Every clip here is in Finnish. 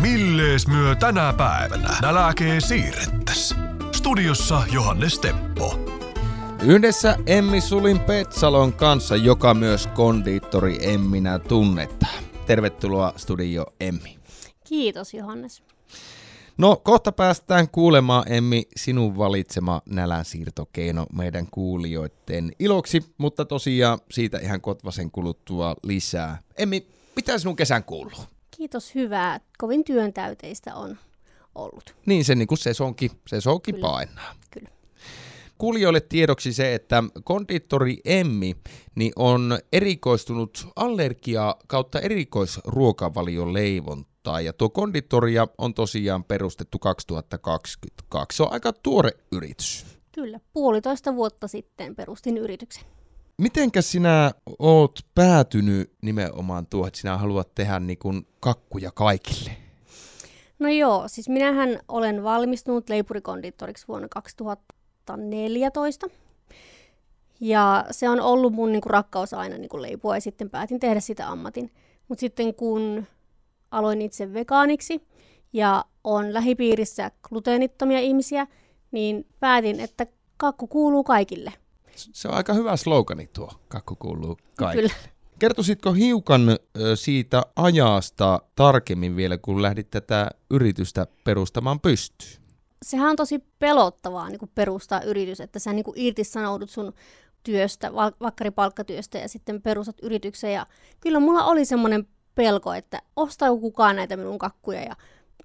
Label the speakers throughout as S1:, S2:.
S1: Millees myö tänä päivänä nälääkee siirrettäs? Studiossa Johannes Teppo.
S2: Yhdessä Emmi Sulin Petsalon kanssa, joka myös kondiittori Emminä tunnetaan. Tervetuloa studio Emmi.
S3: Kiitos Johannes.
S2: No kohta päästään kuulemaan Emmi sinun valitsema nälänsiirtokeino meidän kuulijoiden iloksi, mutta tosiaan siitä ihan kotvasen kuluttua lisää. Emmi, mitä sinun kesän kuuluu?
S3: Kiitos hyvää. Kovin työntäyteistä on ollut.
S2: Niin se niin kuin sesonki, sesonki painaa.
S3: Kyllä.
S2: Kuulijoille tiedoksi se, että konditori Emmi niin on erikoistunut allergia kautta erikoisruokavalion. Ja tuo konditoria on tosiaan perustettu 2022. Se on aika tuore yritys.
S3: Kyllä, puolitoista vuotta sitten perustin yrityksen.
S2: Mitenkä sinä oot päätynyt nimenomaan tuohon, että sinä haluat tehdä niin kuin kakkuja kaikille?
S3: No joo, siis minähän olen valmistunut leipurikondiittoriksi vuonna 2014. Ja se on ollut mun niin kuin, rakkaus aina niin kuin leipua ja sitten päätin tehdä sitä ammatin. Mutta sitten kun aloin itse vegaaniksi ja on lähipiirissä gluteenittomia ihmisiä, niin päätin, että kakku kuuluu kaikille.
S2: Se on aika hyvä slogani tuo, kakku kuuluu kaikille.
S3: Kyllä.
S2: Kertoisitko hiukan siitä ajasta tarkemmin vielä, kun lähdit tätä yritystä perustamaan pystyyn?
S3: sehän on tosi pelottavaa niin kuin perustaa yritys, että sä niin kuin irtisanoudut sun työstä, vakkaripalkkatyöstä ja sitten perustat yrityksen. Ja kyllä mulla oli semmoinen pelko, että ostaako kukaan näitä minun kakkuja ja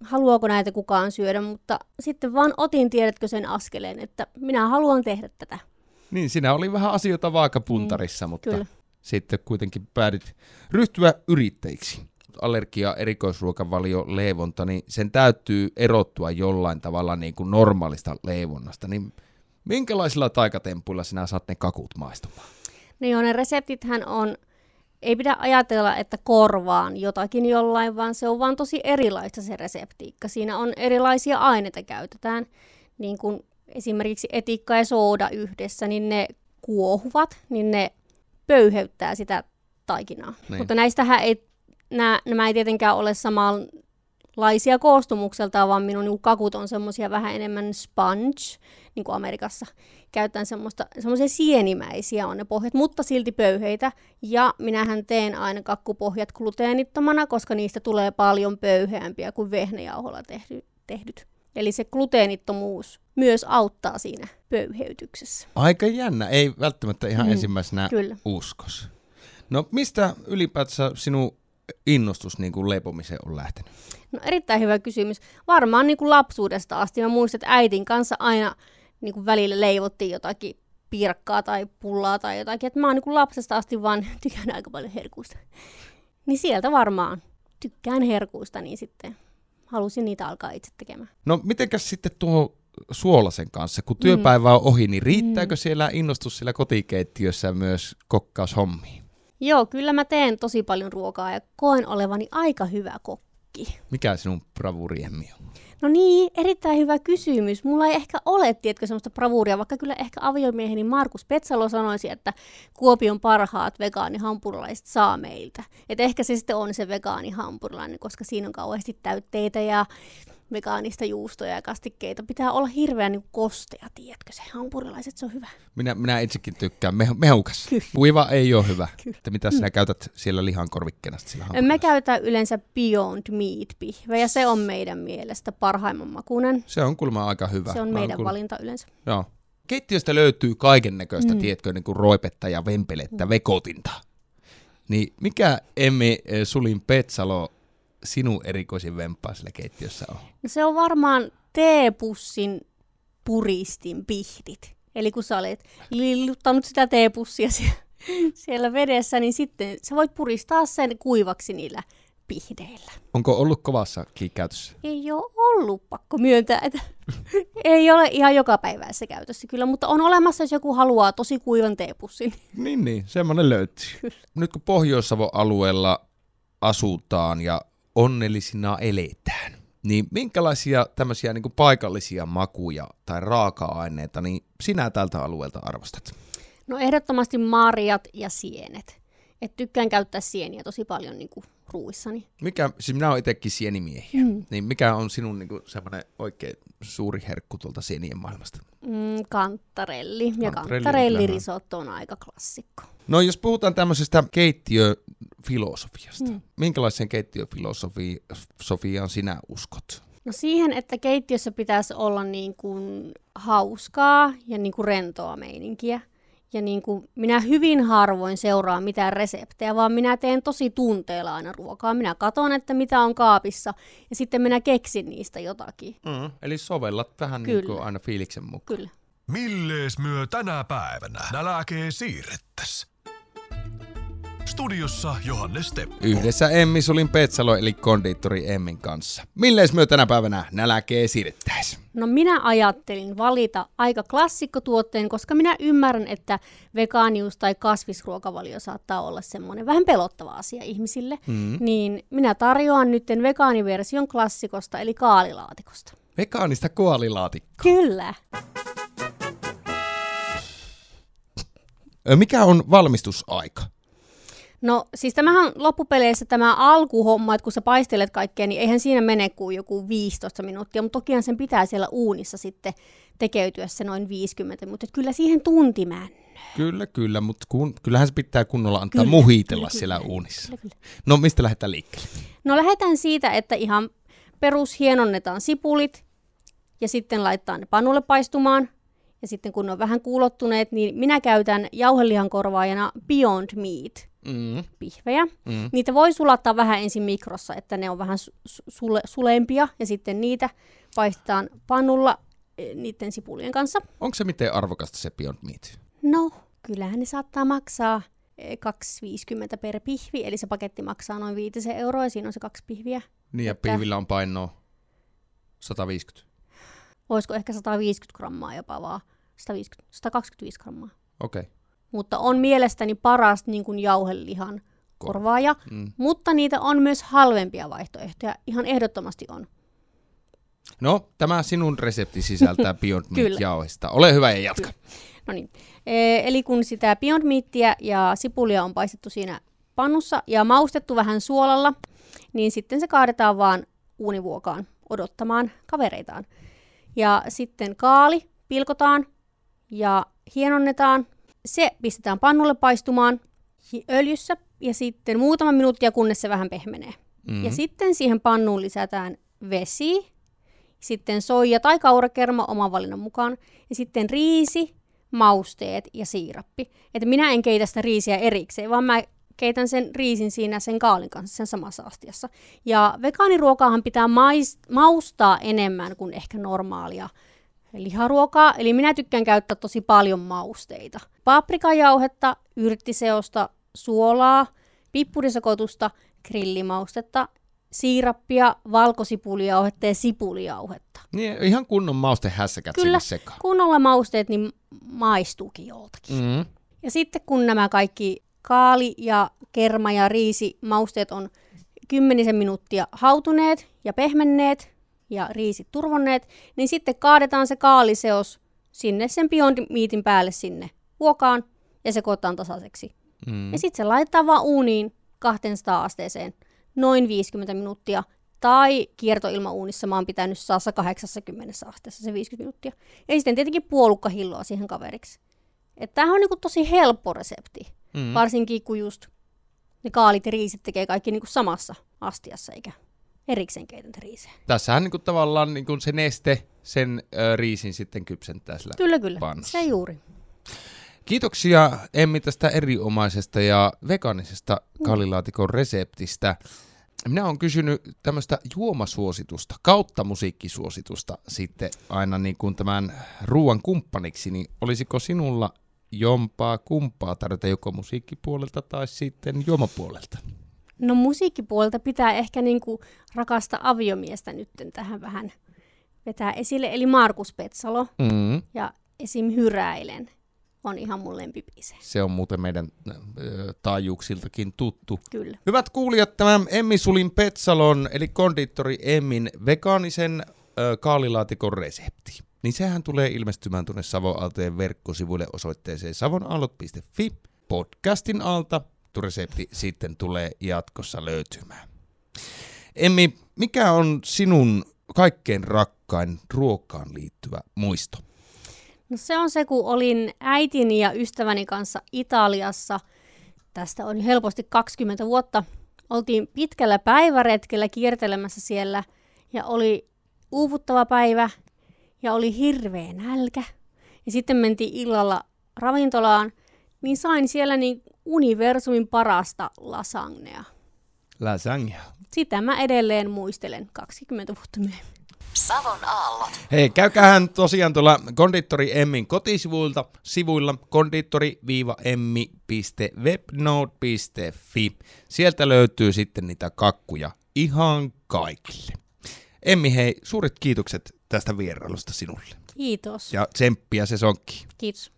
S3: haluaako näitä kukaan syödä, mutta sitten vaan otin, tiedätkö sen askeleen, että minä haluan tehdä tätä.
S2: Niin, siinä oli vähän asioita vaakapuntarissa, mm, mutta
S3: kyllä.
S2: sitten kuitenkin päädyt ryhtyä yrittäjiksi. Allergia, erikoisruokavalio, leivonta, niin sen täytyy erottua jollain tavalla niin kuin normaalista leivonnasta. Niin minkälaisilla taikatempuilla sinä saat ne kakut maistumaan?
S3: No joo, ne reseptithän on, ei pidä ajatella, että korvaan jotakin jollain, vaan se on vaan tosi erilaista se reseptiikka. Siinä on erilaisia aineita käytetään, niin kuin esimerkiksi etikka ja sooda yhdessä, niin ne kuohuvat, niin ne pöyheyttää sitä taikinaa.
S2: Niin.
S3: Mutta näistähän ei, nämä, nämä ei tietenkään ole samanlaisia koostumukseltaan, vaan minun niin kakut on semmoisia vähän enemmän sponge, niin kuin Amerikassa. Käytän semmoista, semmoisia sienimäisiä on ne pohjat, mutta silti pöyheitä. Ja minähän teen aina kakkupohjat gluteenittomana, koska niistä tulee paljon pöyheämpiä kuin vehnäjauholla tehdy, tehdyt. Eli se gluteenittomuus myös auttaa siinä pöyheytyksessä.
S2: Aika jännä, ei välttämättä ihan
S3: Mm,
S2: ensimmäisenä
S3: kyllä.
S2: uskos. No mistä ylipäätänsä sinun innostus niin kuin leipomiseen on lähtenyt?
S3: No erittäin hyvä kysymys. Varmaan niin kuin lapsuudesta asti. Mä muistan, että äitin kanssa aina niin kuin välillä leivottiin jotakin pirkkaa tai pullaa tai jotakin. Et mä oon niin kuin lapsesta asti vaan tykkään aika paljon herkuista. Niin sieltä varmaan tykkään herkuista, niin sitten halusin niitä alkaa itse tekemään.
S2: No mitenkäs sitten tuo suolasen kanssa, kun työpäivä on ohi, niin riittääkö siellä innostus siellä kotikeittiössä myös kokkaushommiin?
S3: Joo, kyllä mä teen tosi paljon ruokaa ja koen olevani aika hyvä kokki.
S2: Mikä sinun bravuriemmi on?
S3: No niin, erittäin hyvä kysymys. Mulla ei ehkä ole, tiedätkö, semmoista bravuuria, vaikka kyllä ehkä aviomieheni Markus Petsalo sanoisi, että Kuopion parhaat vegaanihampurilaiset saa meiltä. Et ehkä se sitten on se vegaanihampurilainen, koska siinä on kauheasti täytteitä ja vegaanista juustoja ja kastikkeita. Pitää olla hirveän niin kostea, tiedätkö, se hampurilaiset, se on hyvä.
S2: Minä, minä itsekin tykkään me, mehukas.
S3: Kyllä.
S2: Kuiva ei ole hyvä.
S3: Kyllä.
S2: Että mitä sinä käytät siellä lihan korvikkeena sillä
S3: Me käytetään yleensä Beyond Meat-pihve ja se on meidän mielestä parhaimman makuinen.
S2: Se on kuulemma aika hyvä.
S3: Se on meidän
S2: kuullut-
S3: valinta yleensä.
S2: Joo. Keittiöstä löytyy kaiken näköistä, mm.
S3: Mm.
S2: tiedätkö, niin kuin roipetta ja vempelettä, vekotinta. Niin mikä Emmi eh, Sulin Petsalo sinun erikoisin vempaa sillä keittiössä on?
S3: No se on varmaan teepussin puristin pihdit. Eli kun sä olet lilluttanut sitä teepussia sie- siellä vedessä, niin sitten sä voit puristaa sen kuivaksi niillä pihdeillä.
S2: Onko ollut kovassakin käytössä?
S3: Ei ole ollut pakko myöntää, että ei ole ihan joka päivässä käytössä kyllä, mutta on olemassa, jos joku haluaa tosi kuivan teepussin.
S2: Niin, niin, semmoinen löytyy. Nyt kun Pohjois-Savon alueella asutaan ja onnellisina eletään, niin minkälaisia tämmöisiä niin paikallisia makuja tai raaka-aineita niin sinä tältä alueelta arvostat?
S3: No ehdottomasti marjat ja sienet. Et tykkään käyttää sieniä tosi paljon niin kuin ruuissani.
S2: Mikä, siis minä olen itsekin sienimiehiä,
S3: Mm.
S2: niin mikä on sinun niin semmoinen oikein suuri herkku tuolta sienien maailmasta?
S3: Mm, kantarelli. Ja
S2: Kantarelli
S3: kantarellirisotto on aika klassikko.
S2: No jos puhutaan tämmöisestä keittiöfilosofiasta,
S3: mm.
S2: minkälaiseen keittiöfilosofiaan sinä uskot?
S3: No siihen, että keittiössä pitäisi olla niin kuin hauskaa ja niin kuin rentoa meininkiä. Ja niin kuin minä hyvin harvoin seuraan mitään reseptejä, vaan minä teen tosi tunteella aina ruokaa. Minä katon, että mitä on kaapissa ja sitten minä keksin niistä jotakin.
S2: Mm. Eli sovellat vähän
S3: Kyllä.
S2: niin kuin aina fiiliksen mukaan.
S3: Kyllä.
S1: Millees myö tänä päivänä nälkee siirrettäs? Studiossa Johannes Teppo.
S2: Yhdessä Emmi Sulin Petsalo eli kondiittori Emmin kanssa. Millees myö tänä päivänä näläkee siirrettäis?
S3: No minä ajattelin valita aika klassikkotuotteen, koska minä ymmärrän, että vegaanius tai kasvisruokavalio saattaa olla semmoinen vähän pelottava asia ihmisille.
S2: Mm.
S3: Niin minä tarjoan nyt vegaaniversion klassikosta, eli kaalilaatikosta.
S2: Vegaanista koalilaatikko.
S3: Kyllä.
S2: Mikä on valmistusaika?
S3: No siis tämähän loppupeleissä tämä alkuhomma, että kun sä paistelet kaikkea, niin eihän siinä mene kuin joku 15 minuuttia, mutta tokihan sen pitää siellä uunissa sitten tekeytyä se noin 50, mutta kyllä siihen tunti.
S2: Kyllä, kyllä, mutta kun, kyllähän se pitää kunnolla antaa
S3: Kyllä,
S2: muhitella
S3: kyllä,
S2: siellä
S3: kyllä.
S2: uunissa.
S3: Kyllä, kyllä.
S2: No mistä lähdetään liikkeelle?
S3: No lähdetään siitä, että ihan perus hienonnetaan sipulit ja sitten laittaa ne panulle paistumaan. Ja sitten kun ne on vähän kuulottuneet, niin minä käytän jauhelihan korvaajana Beyond Meat
S2: Mm.
S3: pihvejä.
S2: Mm.
S3: Niitä voi sulattaa vähän ensin mikrossa, että ne on vähän su- su- sule- sulempia ja sitten niitä paistetaan pannulla eh, niiden sipulien kanssa.
S2: Onko se miten arvokasta se Beyond Meat?
S3: No, kyllähän ne saattaa maksaa eh, 2,50 per pihvi, eli se paketti maksaa noin 5 euroa ja siinä on se kaksi pihviä.
S2: Niin ja
S3: Että-
S2: pihvillä on painoa 150.
S3: Olisiko ehkä 150 grammaa jopa vaan, 150, 125 grammaa.
S2: Okei. Okay.
S3: Mutta on mielestäni paras niin kuin jauhelihan korvaaja,
S2: Mm.
S3: mutta niitä on myös halvempia vaihtoehtoja, ihan ehdottomasti on.
S2: No, tämä sinun resepti sisältää Beyond
S3: Kyllä.
S2: Meat jauhista. Ole hyvä ja jatka.
S3: No niin. E- Eli kun sitä Beyond Meatia ja sipulia on paistettu siinä pannussa ja maustettu vähän suolalla, niin sitten se kaadetaan vaan uunivuokaan odottamaan kavereitaan. Ja sitten kaali pilkotaan ja hienonnetaan. Se pistetään pannulle paistumaan öljyssä ja sitten muutama minuuttia, kunnes se vähän pehmenee.
S2: Mm.
S3: Ja sitten siihen pannuun lisätään vesi, sitten soija tai kaurakerma oman valinnan mukaan, ja sitten riisi, mausteet ja siirappi. Että minä en keitä sitä riisiä erikseen, vaan mä keitän sen riisin siinä sen kaalin kanssa sen samassa astiassa. Ja vegaaniruokaahan pitää mais, maustaa enemmän kuin ehkä normaalia liharuokaa, eli minä tykkään käyttää tosi paljon mausteita. Paprikajauhetta, yrttiseosta, suolaa, pippurisekoitusta, grillimaustetta, siirappia, valkosipulijauhetta ja sipulijauhetta.
S2: Niin, ihan kunnon maustehässäkät
S3: Kyllä.
S2: sinne sekaan.
S3: Kunnolla mausteet, niin maistuukin joltakin.
S2: Mm.
S3: Ja sitten kun nämä kaikki kaali ja kerma ja riisi mausteet on kymmenisen minuuttia hautuneet ja pehmenneet ja riisit turvonneet, niin sitten kaadetaan se kaaliseos sinne sen Beyond Meatin päälle sinne vuokaan ja sekoitetaan tasaiseksi.
S2: Mm.
S3: Ja sitten se laitetaan vaan uuniin 200 asteeseen noin 50 minuuttia. Tai kiertoilmauunissa mä oon pitänyt saa 80 asteessa se 50 minuuttia. Ja sitten tietenkin puolukka hilloa siihen kaveriksi. Että tämähän on niinku tosi helppo resepti.
S2: Mm.
S3: Varsinkin kun just ne kaalit ja riisit tekee kaikki niinku samassa astiassa, eikä erikseen keitäntä riisejä.
S2: Tässähän niinku tavallaan niinku se neste sen ö, riisin sitten kypsentää sillä.
S3: Kyllä, kyllä.
S2: Pannussa.
S3: Se juuri.
S2: Kiitoksia Emmi tästä erinomaisesta ja vegaanisesta kallilaatikon reseptistä. Minä olen kysynyt tämmöistä juomasuositusta kautta musiikkisuositusta sitten aina niin kuin tämän ruoan kumppaniksi, niin olisiko sinulla jompaa kumpaa tarjota joko musiikkipuolelta tai sitten juomapuolelta?
S3: No musiikkipuolelta pitää ehkä niinku rakasta aviomiestä nyt tähän vähän vetää esille. Eli Markus Petsalo
S2: Mm.
S3: ja esim. Hyräilen on ihan mun lempibiise.
S2: Se on muuten meidän taajuuksiltakin tuttu.
S3: Kyllä.
S2: Hyvät kuulijat, tämä Emmi Sulin Petsalon, eli kondiittori Emmin vegaanisen kaalilaatikon resepti. Niin sehän tulee ilmestymään tuonne Savon Aaltojen verkkosivuille osoitteeseen savonaallot.fi podcastin alta suosittu resepti sitten tulee jatkossa löytymään. Emmi, mikä on sinun kaikkein rakkain ruokaan liittyvä muisto?
S3: No se on se, kun olin äitini ja ystäväni kanssa Italiassa. Tästä on helposti 20 vuotta. Oltiin pitkällä päiväretkellä kiertelemässä siellä ja oli uuvuttava päivä ja oli hirveä nälkä. Ja sitten mentiin illalla ravintolaan, niin sain siellä niin universumin parasta lasagnea.
S2: Lasagne.
S3: Sitä mä edelleen muistelen 20 vuotta myöhemmin.
S4: Savon aallot.
S2: Hei, käykähän tosiaan tuolla Konditori Emmin kotisivuilta sivuilla konditori-emmi.webnode.fi. Sieltä löytyy sitten niitä kakkuja ihan kaikille. Emmi, hei, suuret kiitokset tästä vierailusta sinulle.
S3: Kiitos.
S2: Ja tsemppiä sesonkiin.
S3: Kiitos.